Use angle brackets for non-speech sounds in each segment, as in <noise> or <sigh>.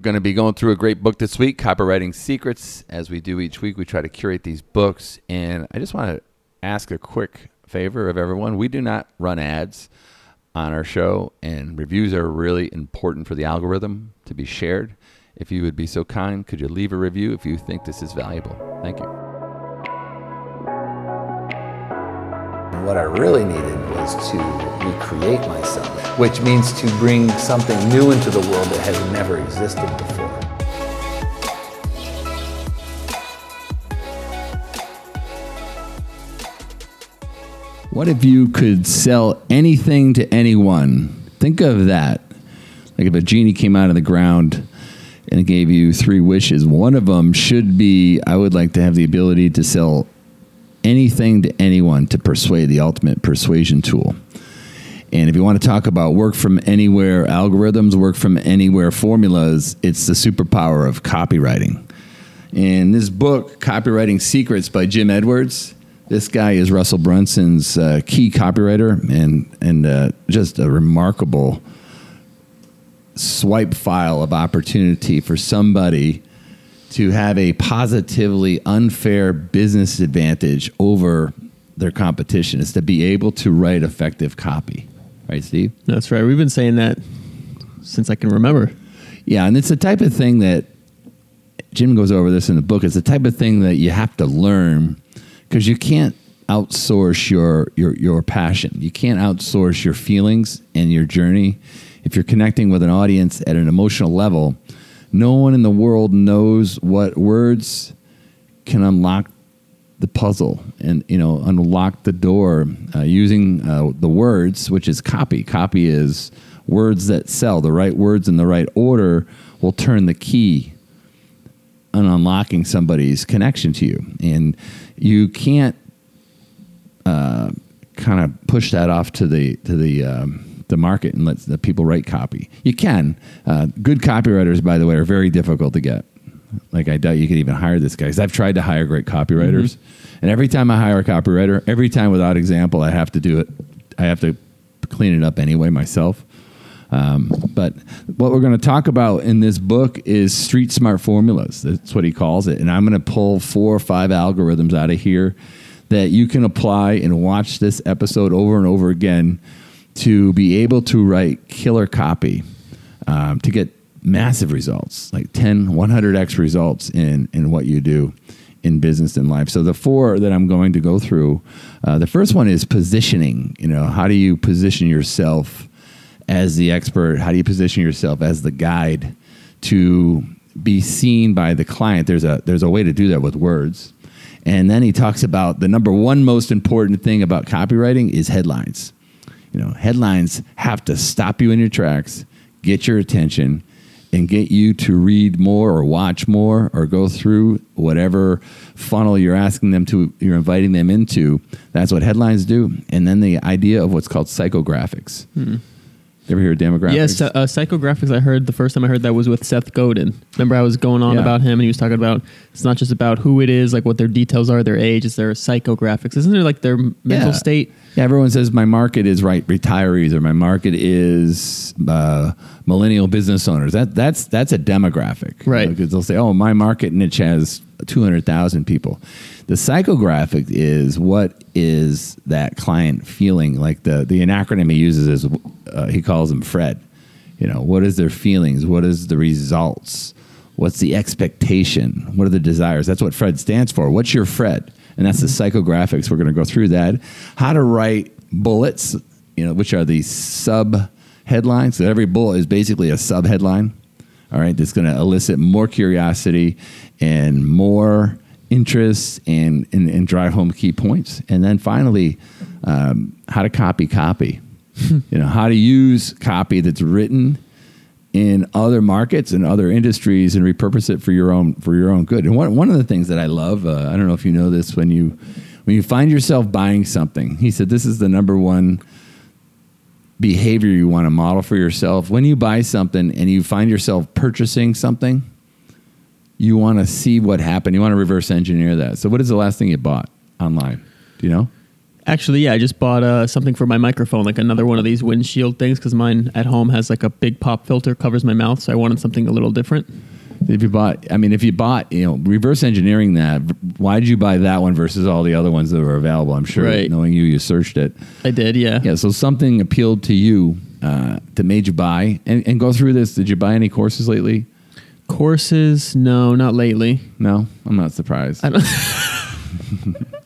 going to be going through a great book this week, Copywriting Secrets. As we do each week, we try to curate these books. And I just want to ask a quick favor of everyone. We do not run ads on our show, and reviews are really important for the algorithm to be shared. If you would be so kind, could you leave a review if you think this is valuable? Thank you. What I really needed was to recreate myself, which means to bring something new into the world that has never existed before. What if you could sell anything to anyone? Think of that. Like if a genie came out of the ground and gave you three wishes, one of them should be I would like to have the ability to sell anything to anyone to persuade the ultimate persuasion tool. And if you want to talk about work from anywhere algorithms, work from anywhere formulas, it's the superpower of copywriting. In this book, Copywriting Secrets by Jim Edwards, this guy is Russell Brunson's uh, key copywriter and, and uh, just a remarkable swipe file of opportunity for somebody to have a positively unfair business advantage over their competition is to be able to write effective copy. Right, Steve? That's right. We've been saying that since I can remember. Yeah, and it's the type of thing that Jim goes over this in the book. It's the type of thing that you have to learn because you can't outsource your, your your passion. You can't outsource your feelings and your journey. If you're connecting with an audience at an emotional level, no one in the world knows what words can unlock the puzzle and you know unlock the door uh, using uh, the words, which is copy. Copy is words that sell. The right words in the right order will turn the key on unlocking somebody's connection to you, and you can't uh, kind of push that off to the to the um, the market and let the people write copy. You can. Uh, good copywriters, by the way, are very difficult to get. Like I doubt you could even hire this guy. Because I've tried to hire great copywriters, mm-hmm. and every time I hire a copywriter, every time without example, I have to do it. I have to clean it up anyway myself. Um, but what we're going to talk about in this book is street smart formulas. That's what he calls it. And I'm going to pull four or five algorithms out of here that you can apply and watch this episode over and over again to be able to write killer copy um, to get massive results, like 10, 100x results in, in what you do in business and life. So the four that I'm going to go through, uh, the first one is positioning. You know, how do you position yourself as the expert? How do you position yourself as the guide to be seen by the client? There's a there's a way to do that with words. And then he talks about the number one most important thing about copywriting is headlines. You know, headlines have to stop you in your tracks, get your attention, and get you to read more or watch more or go through whatever funnel you're asking them to, you're inviting them into. That's what headlines do. And then the idea of what's called psychographics. Hmm. You ever hear of demographics? Yes, uh, psychographics. I heard the first time I heard that was with Seth Godin. Remember, I was going on yeah. about him, and he was talking about it's not just about who it is, like what their details are, their age. It's their psychographics. Isn't there like their mental yeah. state? Yeah, everyone says my market is right retirees, or my market is uh, millennial business owners. That that's that's a demographic, right? Because you know, they'll say, oh, my market niche has two hundred thousand people. The psychographic is what is that client feeling? Like the the acronym he uses is uh, he calls them Fred. You know, what is their feelings? What is the results? What's the expectation? What are the desires? That's what Fred stands for. What's your Fred? And that's the psychographics. We're going to go through that. How to write bullets, you know, which are the sub headlines. So every bullet is basically a sub headline. All right, that's going to elicit more curiosity and more interest and, and, and drive home key points. And then finally, um, how to copy copy. <laughs> you know, how to use copy that's written in other markets and other industries and repurpose it for your own for your own good. And one one of the things that I love, uh, I don't know if you know this, when you when you find yourself buying something, he said this is the number one behavior you want to model for yourself. When you buy something and you find yourself purchasing something, you want to see what happened. You want to reverse engineer that. So, what is the last thing you bought online? Do you know? Actually, yeah, I just bought uh, something for my microphone, like another one of these windshield things, because mine at home has like a big pop filter covers my mouth, so I wanted something a little different. If you bought, I mean, if you bought, you know, reverse engineering that, why did you buy that one versus all the other ones that were available? I'm sure, Right. knowing you, you searched it. I did, yeah. Yeah, so something appealed to you uh, that made you buy and, and go through this. Did you buy any courses lately? Courses, no, not lately. No, I'm not surprised. <laughs> <laughs>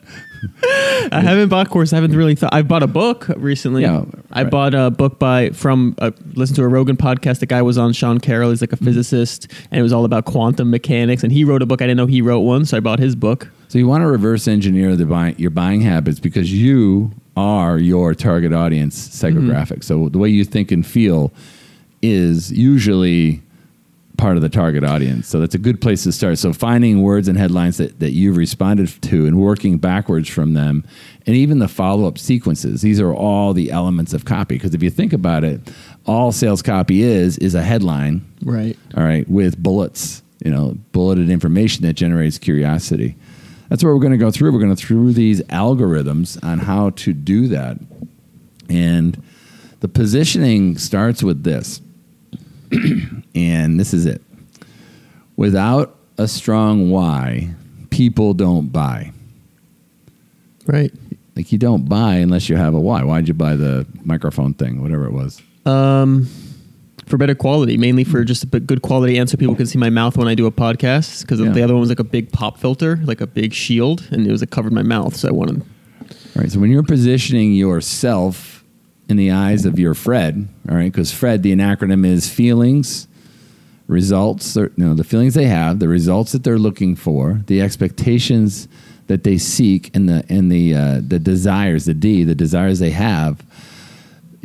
I haven't bought course. I haven't really thought. I bought a book recently. Yeah, I bought a book by from uh, listen to a Rogan podcast. The guy was on Sean Carroll. He's like a physicist, and it was all about quantum mechanics. And he wrote a book. I didn't know he wrote one, so I bought his book. So you want to reverse engineer the buy, your buying habits because you are your target audience psychographic. So the way you think and feel is usually part of the target audience. So that's a good place to start. So finding words and headlines that, that you've responded to and working backwards from them and even the follow-up sequences. These are all the elements of copy because if you think about it, all sales copy is is a headline Right. all right, with bullets, you know, bulleted information that generates curiosity. That's what we're going to go through. We're going to through these algorithms on how to do that. And the positioning starts with this. <clears throat> and this is it. Without a strong why, people don't buy. Right. Like you don't buy unless you have a why. Why'd you buy the microphone thing, whatever it was? Um, for better quality, mainly for just a good quality and so people can see my mouth when I do a podcast. Because Yeah. the other one was like a big pop filter, like a big shield, and it was it covered my mouth. So I wanted. All right. So when you're positioning yourself in the eyes of your Fred, all right, because Fred, the acronym is feelings, results, or, you know, the feelings they have, the results that they're looking for, the expectations that they seek, and the and the uh, the desires, the D, the desires they have.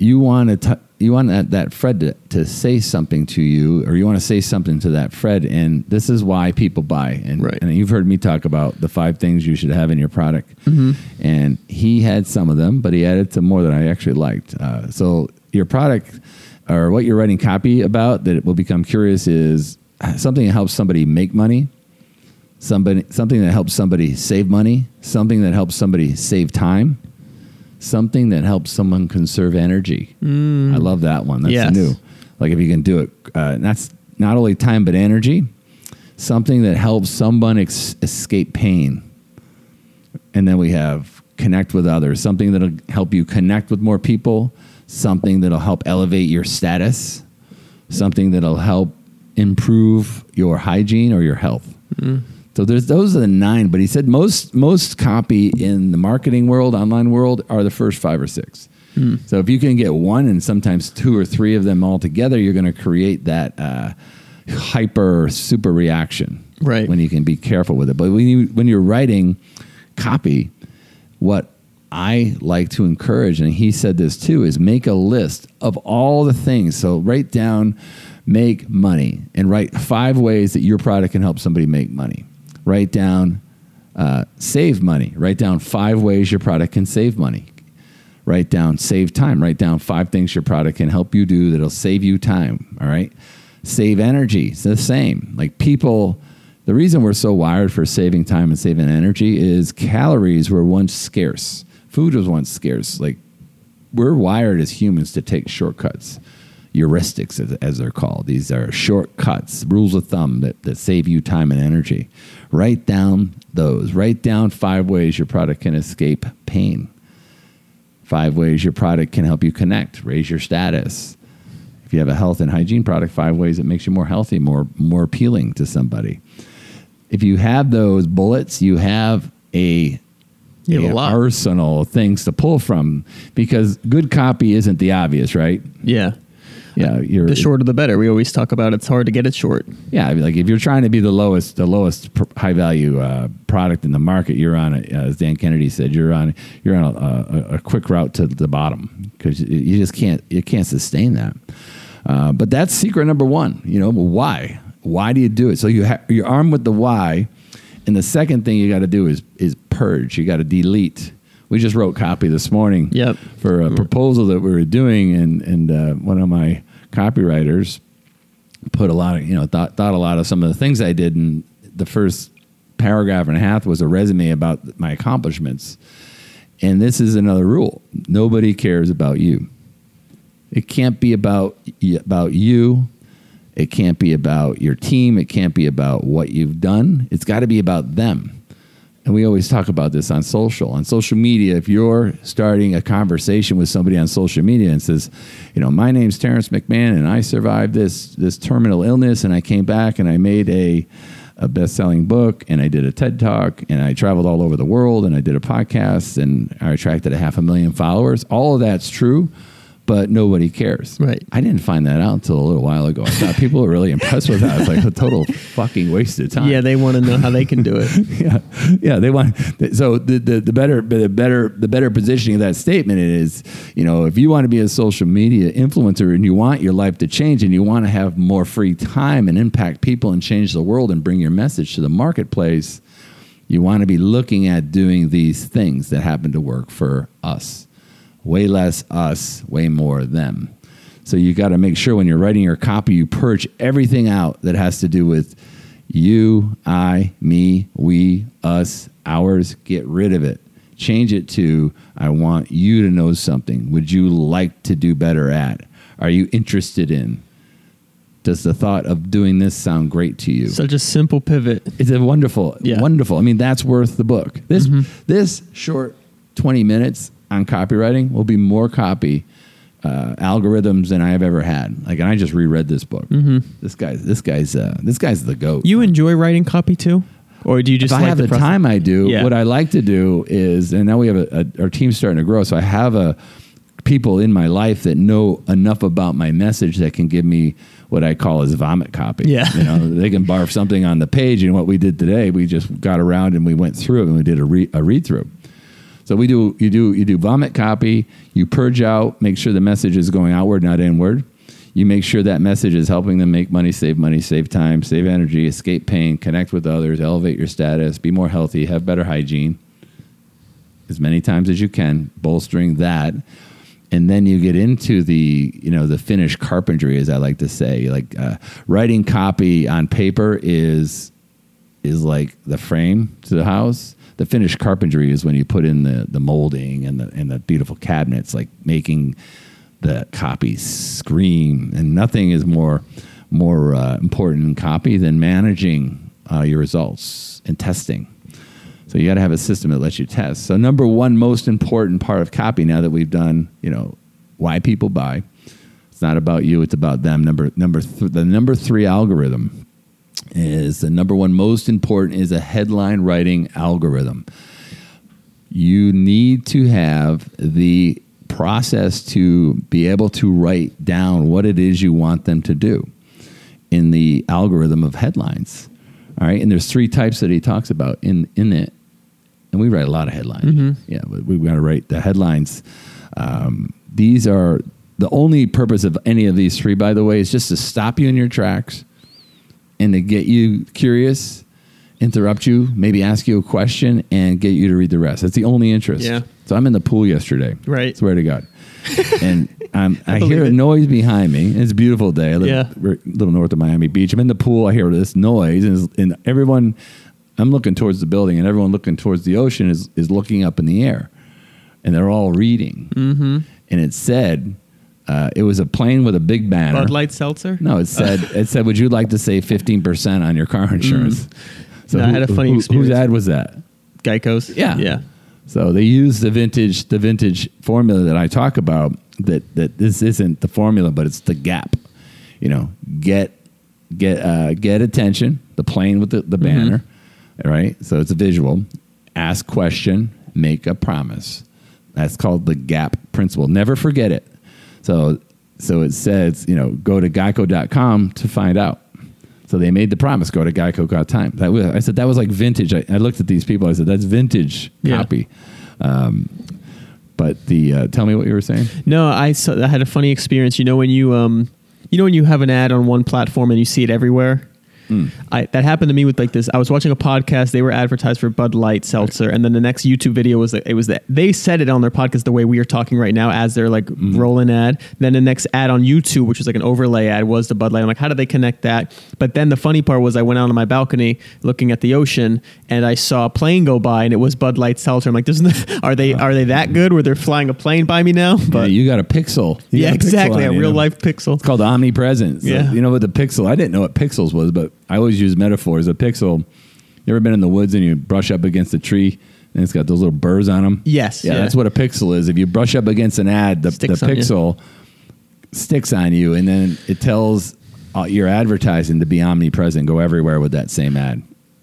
You want to you want that, that Fred to, to say something to you, or you want to say something to that Fred, and this is why people buy. And, Right. and you've heard me talk about the five things you should have in your product, and he had some of them, but he added some more that I actually liked. Uh, so your product, or what you're writing copy about, that it will become curious is something that helps somebody make money, somebody something that helps somebody save money, something that helps somebody save time, something that helps someone conserve energy. I love that one. That's Yes. new. Like if you can do it, uh, that's not only time but energy. Something that helps someone ex- escape pain. And then we have connect with others. Something that'll help you connect with more people. Something that'll help elevate your status. Something that'll help improve your hygiene or your health. So there's those are the nine. But he said most most copy in the marketing world, online world, are the first five or six. So if you can get one and sometimes two or three of them all together, you're going to create that uh, hyper super reaction. Right. When you can be careful with it. But when you when you're writing copy, what I like to encourage, and he said this too, is make a list of all the things. So write down make money and write five ways that your product can help somebody make money. Write down uh, save money. Write down five ways your product can save money. Write down save time. Write down five things your product can help you do that'll save you time. All right. Save energy. It's the same. Like people, the reason we're so wired for saving time and saving energy is calories were once scarce. Food was once scarce. Like we're wired as humans to take shortcuts. Heuristics, as, as they're called. These are shortcuts, rules of thumb that, that save you time and energy. Write down those. Write down five ways your product can escape pain. Five ways your product can help you connect, raise your status. If you have a health and hygiene product, five ways it makes you more healthy, more more appealing to somebody. If you have those bullets, you have a, You have a lot. arsenal of things to pull from because good copy isn't the obvious, right? Yeah. Yeah, you're The shorter the better. We always talk about it's hard to get it short. Yeah, I mean, like if you're trying to be the lowest, the lowest pr- high value uh, product in the market, you're on, a, as Dan Kennedy said, you're on, you're on a, a, a quick route to the bottom because you just can't, you can't sustain that. Uh, but that's secret number one. You know, why? Why do you do it? So you ha- you're armed with the why, and the second thing you got to do is is purge. You got to delete. We just wrote copy this morning Yep. for a proposal that we were doing, and and uh, one of my copywriters put a lot of you know thought thought a lot of some of the things I did, and the first paragraph and a half was a resume about my accomplishments. And this is another rule: nobody cares about you. It can't be about about you. It can't be about your team. It can't be about what you've done. It's got to be about them. And we always talk about this on social. On social media, if you're starting a conversation with somebody on social media and says, you know, my name's Terrence McMahon and I survived this this terminal illness and I came back and I made a a best-selling book and I did a TED talk and I traveled all over the world and I did a podcast and I attracted a half a million followers. All of that's true but nobody cares. Right. I didn't find that out until a little while ago. I thought people were really impressed with that. It's like a total <laughs> fucking waste of time. Yeah, they want to know how they can do it. <laughs> yeah, yeah. They want so the, the the better the better the better positioning of that statement is you know if you want to be a social media influencer and you want your life to change and you want to have more free time and impact people and change the world and bring your message to the marketplace, you want to be looking at doing these things that happen to work for us way less us, way more them. So you got to make sure when you're writing your copy, you purge everything out that has to do with you, I, me, we, us, ours. Get rid of it. Change it to I want you to know something. Would you like to do better at? Are you interested in? Does the thought of doing this sound great to you? Such a simple pivot. It's a wonderful, Yeah. wonderful. I mean, that's worth the book. This mm-hmm. this short twenty minutes on copywriting will be more copy uh, algorithms than I have ever had. Like, and I just reread this book. This guy's this guy's uh, this guy's the goat. You enjoy writing copy too, or do you just if I have the, process? time, I do. Yeah. What I like to do is, and now we have a, a our team's starting to grow, so I have a people in my life that know enough about my message that can give me what I call as vomit copy. Yeah. you know, they can barf something on the page, and what we did today, we just got around and we went through it and we did a, re, a read through. So we do you do you do vomit copy, you purge out, make sure the message is going outward, not inward. You make sure that message is helping them make money, save money, save time, save energy, escape pain, connect with others, elevate your status, be more healthy, have better hygiene. As many times as you can, bolstering that. And then you get into the, you know, the finished carpentry, as I like to say. Like uh, writing copy on paper is is like the frame to the house. The finished carpentry is when you put in the, the molding and the and the beautiful cabinets, like making the copy scream. And nothing is more more uh, important in copy than managing uh, your results and testing. So you got to have a system that lets you test. So number one most important part of copy now that we've done, you know, why people buy. It's not about you, it's about them. Number number th- the number 3 algorithm is the number one most important is a headline writing algorithm. You need to have the process to be able to write down what it is you want them to do in the algorithm of headlines. All right, and there's three types that he talks about in in it, and we write a lot of headlines. Yeah, we- we've got to write the headlines. Um, these are the only purpose of any of these three, by the way, is just to stop you in your tracks and to get you curious, interrupt you, maybe ask you a question, and get you to read the rest. That's the only interest. Yeah. So I'm in the pool yesterday. Right. Swear to God. <laughs> and um, I, believe hear a it. noise behind me. It's a beautiful day. I live Yeah. a little north of Miami Beach. I'm in the pool. I hear this noise, and, and everyone, I'm looking towards the building, and everyone looking towards the ocean is, is looking up in the air. And they're all reading. Mm-hmm. And it said, uh, it was a plane with a big banner. Bud Light Seltzer. No, it said it said, "Would you like to save fifteen percent on your car insurance?" So Mm. No, I had a funny whose experience. ad was that? Geico's. Yeah. Yeah. So they use the vintage the vintage formula that I talk about. That that this isn't the formula, but it's the gap. You know, get get uh, get attention. The plane with the, the banner, right? So it's a visual. Ask question, make a promise. That's called the gap principle. Never forget it. So so it says, you know, go to geico.com to find out. So they made the promise, go to geico.com. That was, I said, that was like vintage. I, I looked at these people. I said, that's vintage Yeah. copy. Um, but the, uh, tell me what you were saying. No, I saw, I had a funny experience. You know when you um, you know when you have an ad on one platform and you see it everywhere. Mm. I, that happened to me with like this. I was watching a podcast. They were advertised for Bud Light seltzer, and then the next YouTube video was that it was that they said it on their podcast the way we are talking right now as they're like mm-hmm. rolling ad. Then the next ad on YouTube, which was like an overlay ad, was the Bud Light. I'm like, how did they connect that? But then the funny part was I went out on my balcony looking at the ocean, and I saw a plane go by, and it was Bud Light seltzer. I'm like, doesn't <laughs> are they are they that good where they're flying a plane by me now? Yeah, But you got a pixel. You yeah, a pixel exactly, a on you, real know? life pixel. It's called omnipresent. So, Yeah. You know what the pixel? I didn't know what pixels was, but I always use metaphors. A pixel. You ever been in the woods and you brush up against a tree and it's got those little burrs on them? Yes, Yeah, yeah. that's what a pixel is. If you brush up against an ad, the, the Sticks on you. pixel sticks on you, and then it tells uh, your advertising to be omnipresent, go everywhere with that same ad,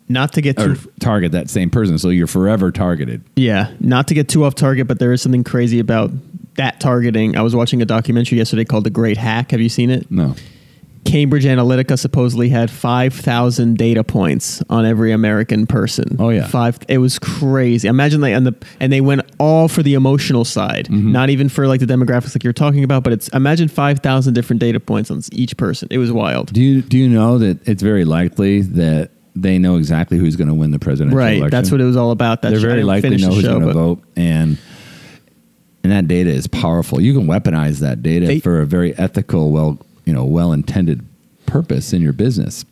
Not to get or too target that same person. So you're forever targeted. Yeah, not to get too off target, but there is something crazy about that targeting. I was watching a documentary yesterday called The Great Hack. Have you seen it? No. Cambridge Analytica supposedly had 5,000 data points on every American person. Oh, yeah. Five it was crazy. Imagine like and the and they went all for the emotional side, Mm-hmm. not even for like the demographics like you're talking about, but it's imagine 5,000 different data points on each person. It was wild. Do you do you know that it's very likely that they know exactly who's going to win the presidential Right, election? that's what it was all about. That They're very likely know who's going to vote, and and that data is powerful. You can weaponize that data They- for a very ethical, well, you know, well intended purpose in your business.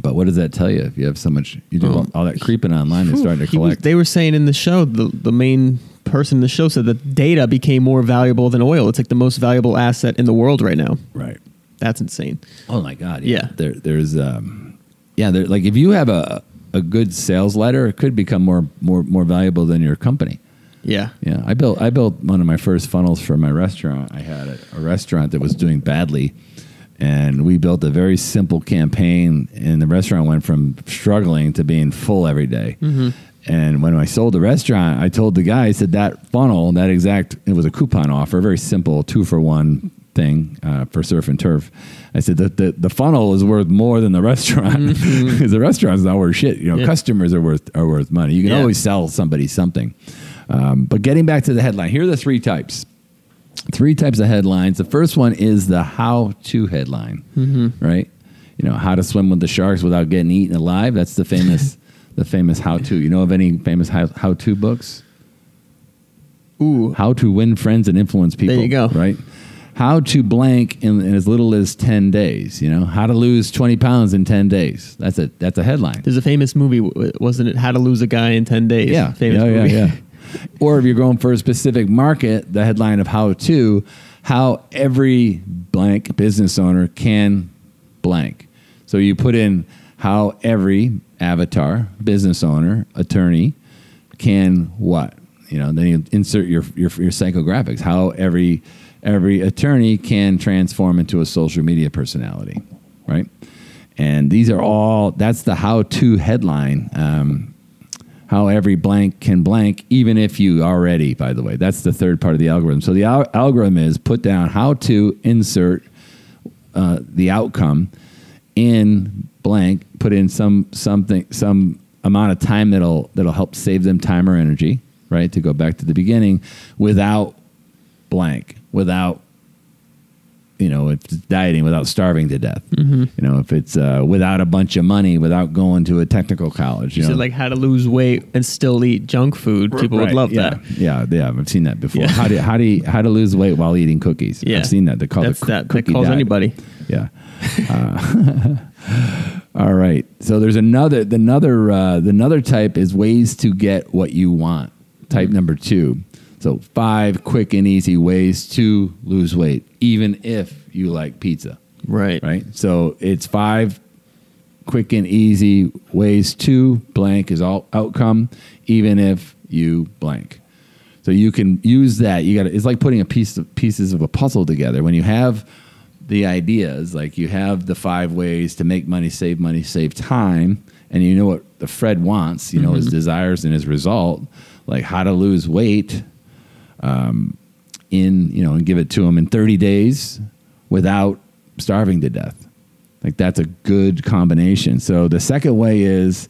But what does that tell you? If you have so much, you do all, all that creeping online and starting to He was- collect. they were saying in the show, the, the main person in the show said that data became more valuable than oil. It's like the most valuable asset in the world right now. right. That's insane. Oh my God. Yeah. There, there's, um, yeah. There, like if you have a a good sales letter, it could become more more more valuable than your company. Yeah. Yeah, I built I built one of my first funnels for my restaurant. I had a, a restaurant that was doing badly, and we built a very simple campaign, and the restaurant went from struggling to being full every day. And when I sold the restaurant, I told the guy, I said that funnel, that exact, it was a coupon offer, very simple, two for one thing uh, for surf and turf. I said that the, the funnel is worth more than the restaurant <laughs> because the restaurant's not worth shit. You know, Yeah. customers are worth are worth money. You can Yeah. always sell somebody something. Um, but getting back to the headline, here are the three types. Three types of headlines. The first one is the how-to headline, right? You know, how to swim with the sharks without getting eaten alive. That's the famous, <laughs> the famous how-to. You know of any famous how- how-to books? Ooh. How to win friends and influence people. There you go. Right. How to blank in, in as little as ten days. You know, how to lose twenty pounds in ten days. That's a that's a headline. There's a famous movie, wasn't it? How to Lose a Guy in 10 Days. Yeah, Famous yeah, movie. yeah, yeah. <laughs> or if you're going for a specific market, the headline of how to, how every blank business owner can blank. So you put in how every avatar, business owner, attorney can what? You know, then you insert your your, your psychographics. How every every attorney can transform into a social media personality, right? And these are all. That's the how-to headline. Um, how every blank can blank, even if you already, by the way. That's the third part of the algorithm. So the al- algorithm is put down how to insert uh, the outcome in blank, put in some something, some amount of time that'll that'll help save them time or energy, right? To go back to the beginning without blank, without you know, if it's dieting without starving to death. Mm-hmm. You know, if it's uh, without a bunch of money, without going to a technical college. You, You know, said like how to lose weight and still eat junk food. People would love yeah, that. Yeah, yeah, I've seen that before. Yeah. How do how do you, how to lose weight while eating cookies? Yeah. I've seen that. They call That's it that. That cookie calls diet. anybody. Yeah. Uh, <laughs> all right. So there's another the another uh, the another type is ways to get what you want. Type number two. So five quick and easy ways to lose weight, even if you like pizza. Right. Right. So it's five quick and easy ways to blank is all outcome, even if you blank. So you can use that. You got it's like putting a piece of pieces of a puzzle together. When you have the ideas, like you have the five ways to make money, save money, save time, and you know what the Fred wants, you know his mm-hmm. desires and his result, like how to lose weight, um, in you know, and give it to them in 30 days without starving to death. Like that's a good combination. So the second way is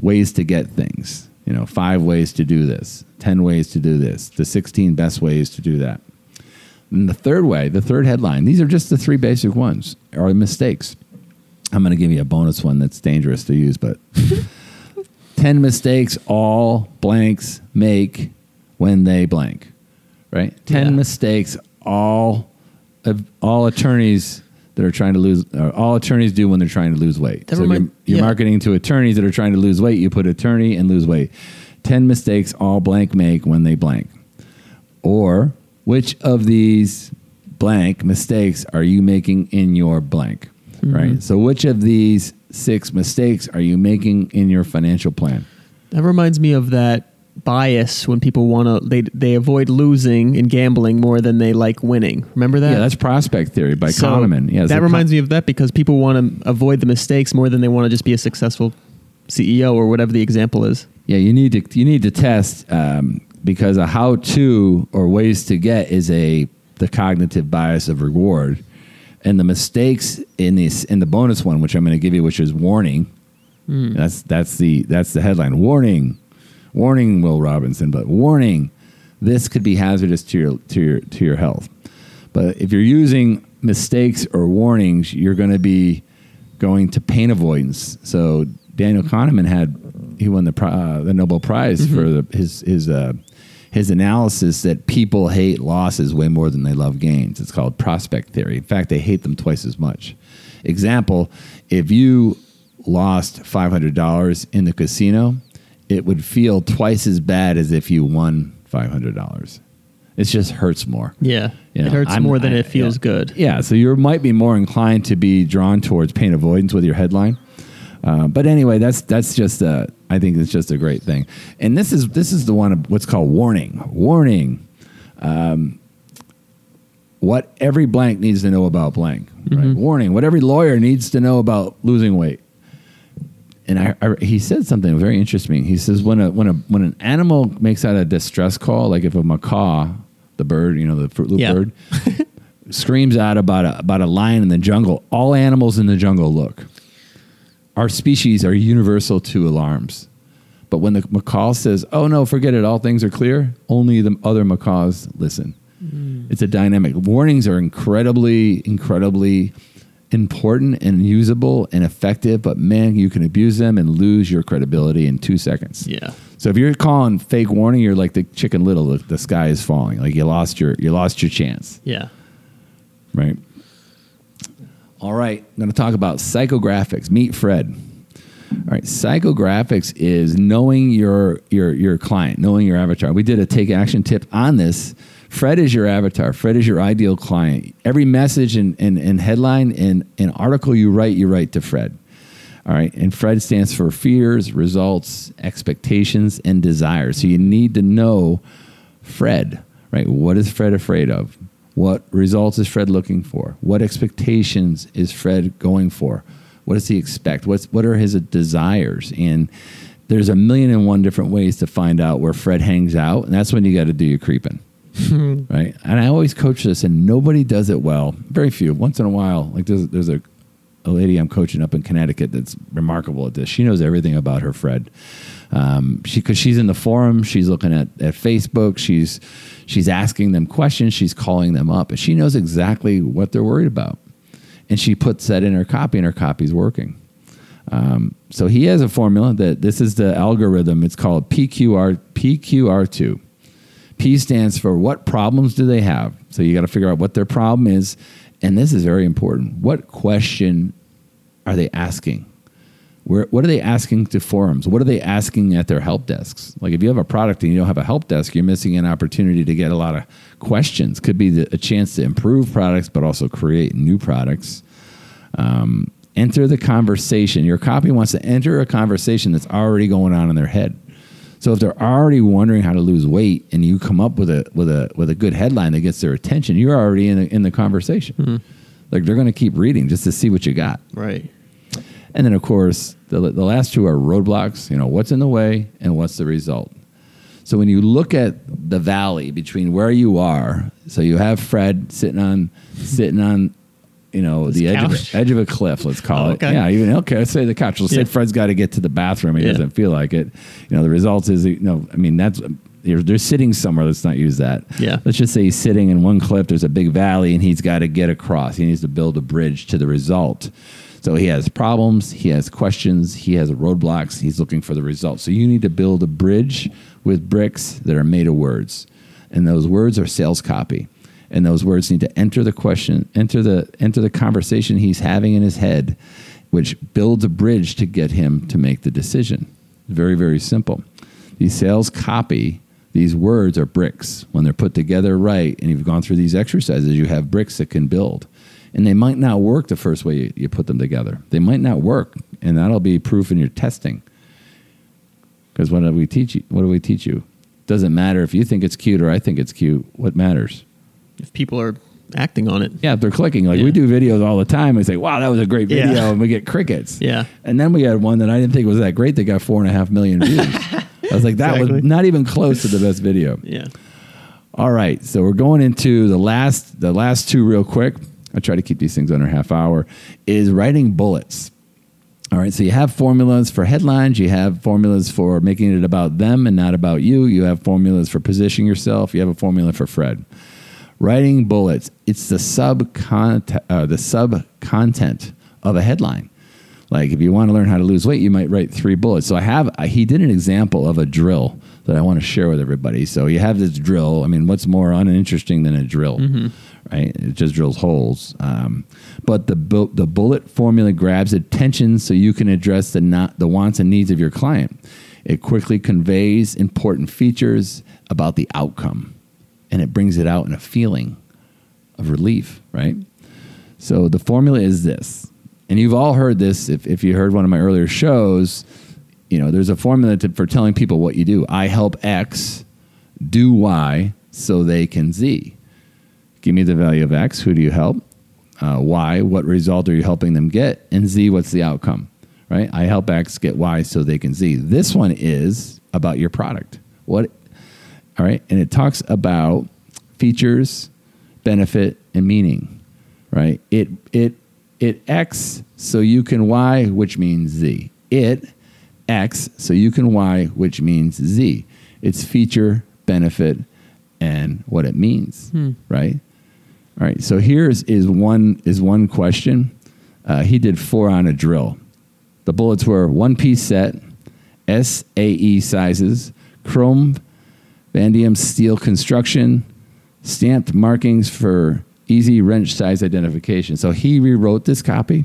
ways to get things. You know, five ways to do this, 10 ways to do this, the 16 best ways to do that. And the third way, the third headline, these are just the three basic ones, are mistakes. I'm going to give you a bonus one that's dangerous to use, but <laughs> 10 mistakes all blanks make when they blank, right? 10 Yeah. mistakes all of all attorneys that are trying to lose or all attorneys do when they're trying to lose weight. That so remind- you're, you're yeah. marketing to attorneys that are trying to lose weight, you put attorney and lose weight. 10 mistakes all blank make when they blank. Or which of these blank mistakes are you making in your blank? Mm-hmm. Right? So which of these six mistakes are you making in your financial plan? That reminds me of that bias when people want to they they avoid losing and gambling more than they like winning. Remember that? Yeah, that's prospect theory by So Kahneman. Yeah, that reminds me of that because people want to avoid the mistakes more than they want to just be a successful CEO or whatever the example is. Yeah, you need to you need to test um, because a how to or ways to get is a the cognitive bias of reward, and the mistakes in this in the bonus one, which I'm going to give you, which is warning. That's that's the that's the headline. Warning, warning, Will Robinson. But warning, this could be hazardous to your to your to your health. But if you're using mistakes or warnings, you're going to be going to pain avoidance. So Daniel Kahneman had he won the uh, the Nobel Prize for the, his his uh, his analysis that people hate losses way more than they love gains. It's called prospect theory. In fact, they hate them twice as much. Example: If you lost five hundred dollars in the casino, it would feel twice as bad as if you won five hundred dollars. It just hurts more. Yeah. You know, it hurts I'm- more than I- it feels yeah. good. Yeah, so you might be more inclined to be drawn towards pain avoidance with your headline. Uh, but anyway, that's that's just a, I think it's just a great thing. And this is this is the one of what's called warning. Warning. Um, what every blank needs to know about blank. Right? Warning. What every lawyer needs to know about losing weight. And I, I, he said something very interesting. He says when a when a when an animal makes out a distress call, like if a macaw, the bird, you know, the Fruit Loop Yeah. bird, <laughs> screams out about a, about a lion in the jungle, all animals in the jungle look. Our species are universal to alarms. But when the macaw says, oh no, forget it, all things are clear, only the other macaws listen. Mm. It's a dynamic. Warnings are incredibly, incredibly important and usable and effective, but man, you can abuse them and lose your credibility in two seconds. Yeah. So if you're calling fake warning, you're like the chicken little, the, the sky is falling. Like you lost your you lost your chance. Yeah. Right. All right. I'm going to talk about psychographics. Meet Fred. All right. Psychographics is knowing your your your client, knowing your avatar. We did a take action tip on this. Fred is your avatar. Fred is your ideal client. Every message and, and, and headline and, and article you write, you write to Fred. All right. And Fred stands for fears, results, expectations, and desires. So you need to know Fred, right? What is Fred afraid of? What results is Fred looking for? What expectations is Fred going for? What does he expect? What's what are his desires? And there's a million and one different ways to find out where Fred hangs out, and that's when you got to do your creeping. <laughs> right? And I always coach this, and nobody does it well. Very few. Once in a while, like there's there's a a lady I'm coaching up in Connecticut that's remarkable at this. She knows everything about her Fred. Um, she because she's in the forum, she's looking at, at Facebook, she's she's asking them questions, she's calling them up, and she knows exactly what they're worried about, and she puts that in her copy, and her copy's working. Um, so he has a formula that this is the algorithm. It's called PQR PQR2. P stands for what problems do they have? So you got to figure out what their problem is. And this is very important. What question are they asking? Where, what are they asking to forums? What are they asking at their help desks? Like if you have a product and you don't have a help desk, you're missing an opportunity to get a lot of questions. Could be the, a chance to improve products, but also create new products. Um, enter the conversation. Your copy wants to enter a conversation that's already going on in their head. So if they're already wondering how to lose weight, and you come up with a with a with a good headline that gets their attention, you're already in the, in the conversation. Mm-hmm. Like they're going to keep reading just to see what you got. Right. And then of course the the last two are roadblocks. You know what's in the way and what's the result. So when you look at the valley between where you are, so you have Fred sitting on sitting on, you know, His the edge of, a, edge of a cliff. Let's call Oh, it. okay. Yeah, even okay. Let's say the couch. Let's Yeah. say Fred's got to get to the bathroom. He Yeah. doesn't feel like it. You know, the result is you know. I mean, that's they're, they're sitting somewhere. Let's not use that. Yeah. Let's just say he's sitting in one cliff. There's a big valley, and he's got to get across. He needs to build a bridge to the result. So he has problems, he has questions, he has roadblocks, he's looking for the result. So you need to build a bridge with bricks that are made of words. And those words are sales copy. And those words need to enter the question, enter the enter the conversation he's having in his head, which builds a bridge to get him to make the decision. Very, very simple. These sales copy, these words are bricks. When they're put together right, and you've gone through these exercises, you have bricks that can build. And they might not work the first way you, you put them together. They might not work, and that'll be proof in your testing. Because what do we teach you? What do we teach you? Doesn't matter if you think it's cute or I think it's cute. What matters? If people are acting on it. Yeah, if they're clicking. Like we do videos all the time. We say, "Wow, that was a great Yeah. video," and we get crickets. Yeah. And then we had one that I didn't think was that great. That got four and a half million views. <laughs> I was like, that Exactly. was not even close to the best video. <laughs> Yeah. All right, so we're going into the last the last two real quick. I try to keep these things under half hour. Is writing bullets. All right, so you have formulas for headlines, you have formulas for making it about them and not about you. You have formulas for positioning yourself. You have a formula for Fred. Writing bullets. It's the sub uh, the sub content of a headline. Like if you want to learn how to lose weight, you might write three bullets. So I have I, he did an example of a drill that I want to share with everybody. So you have this drill. I mean, what's more uninteresting than a drill, right? It just drills holes. Um, but the bu- the bullet formula grabs attention so you can address the not the wants and needs of your client. It quickly conveys important features about the outcome, and it brings it out in a feeling of relief, right? So the formula is this, and you've all heard this if, if you heard one of my earlier shows. You know, there's a formula to, for telling people what you do. I help X do Y so they can Z. Give me the value of X. Who do you help? Uh, y. What result are you helping them get? And Z. What's the outcome? Right? I help X get Y so they can Z. This one is about your product. What? All right, and it talks about features, benefit, and meaning. Right? It it it X so you can Y, which means Z. It X so you can Y, which means Z. It's feature, benefit, and what it means. Right? All right. So here's is one is one question. Uh, he did four on a drill. The bullets were one piece set, SAE sizes, chrome, vanadium steel construction, stamped markings for easy wrench size identification. So he rewrote this copy,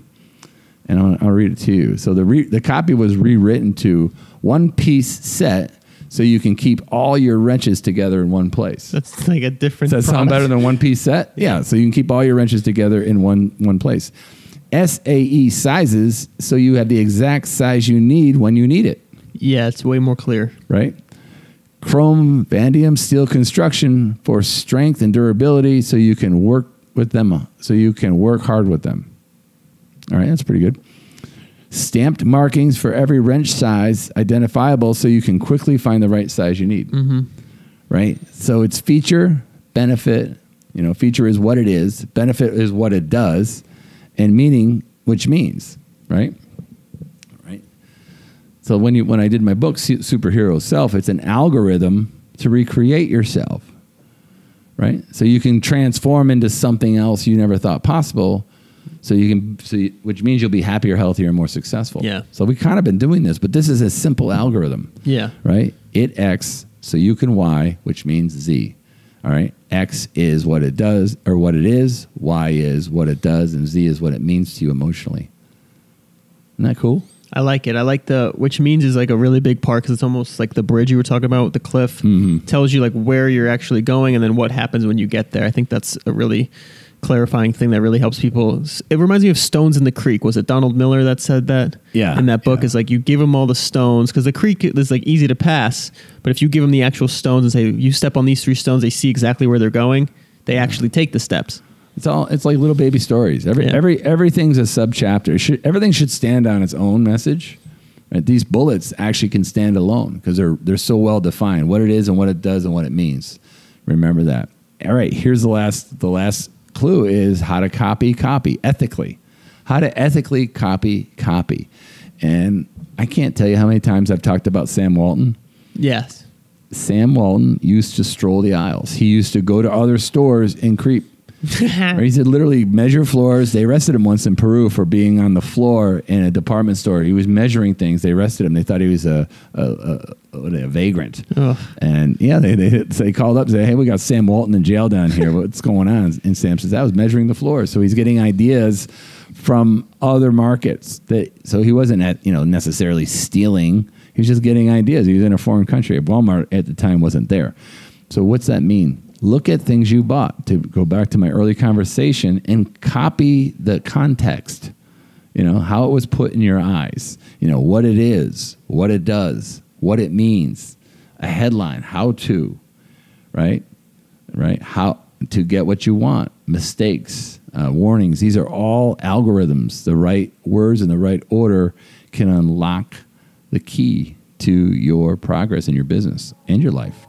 and I'll, I'll read it to you. So the re, the copy was rewritten to one piece set, so you can keep all your wrenches together in one place. That's like a different. Does that sound better than one piece set? Yeah. So you can keep all your wrenches together in one one place. SAE sizes, so you have the exact size you need when you need it, Yeah, it's way more clear. right? Chrome vanadium steel construction for strength and durability, so you can work with them, uh, so you can work hard with them. All right, that's pretty good. Stamped markings for every wrench size identifiable, so you can quickly find the right size you need mm-hmm. right? So it's feature, benefit. You know, feature is what it is, benefit is what it does, and meaning, which means? Right. So when you when I did my book, Superhero Self, it's an algorithm to recreate yourself, right? So you can transform into something else you never thought possible. So you can, so you, which means you'll be happier, healthier, and more successful. Yeah. So we kind of been doing this, but this is a simple algorithm Yeah. right? It X, so you can Y, which means Z. All right. X is what it does or what it is. Y is what it does, and Z is what it means to you emotionally. Isn't that cool? I like it. I like the which means is like a really big part because it's almost like the bridge you were talking about with the cliff Mm-hmm. tells you like where you're actually going and then what happens when you get there. I think that's a really clarifying thing that really helps people. It reminds me of Stones in the Creek. Was it Donald Miller that said that? Yeah, In that book yeah. is like you give them all the stones because the creek is like easy to pass, but if you give them the actual stones and say you step on these three stones, they see exactly where they're going. They actually take the steps. It's all. It's like little baby stories. Every Yeah. every everything's a sub chapter. Should, everything should stand on its own message. Right? These bullets actually can stand alone because they're they're so well defined. What it is and what it does and what it means. Remember that. All right. Here's the last. The last clue is how to copy copy ethically. How to ethically copy copy. And I can't tell you how many times I've talked about Sam Walton. Yes. Sam Walton used to stroll the aisles. He used to go to other stores and creep. Or he said literally measure floors. They arrested him once in Peru for being on the floor in a department store. He was measuring things. They arrested him. They thought he was a a, a, a vagrant. Ugh. And yeah, they, they they called up and said, "Hey, we got Sam Walton in jail down here. What's going on?" And Sam says, "I was measuring the floor." So he's getting ideas from other markets. That so he wasn't at you know necessarily stealing. He was just getting ideas. He was in a foreign country. Walmart at the time wasn't there. So what's that mean? Look at things you bought. To go back to my early conversation and copy the context. You know how it was put in your eyes. You know what it is, what it does, what it means. A headline, how to, right, right, how to get what you want. Mistakes, uh, warnings. These are all algorithms. The right words in the right order can unlock the key to your progress in your business and your life.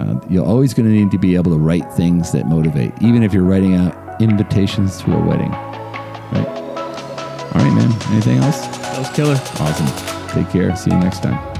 Uh, you're always going to need to be able to write things that motivate, even if you're writing out invitations to a wedding. Right? All right, man. Anything else? That was killer. Awesome. Take care. See you next time.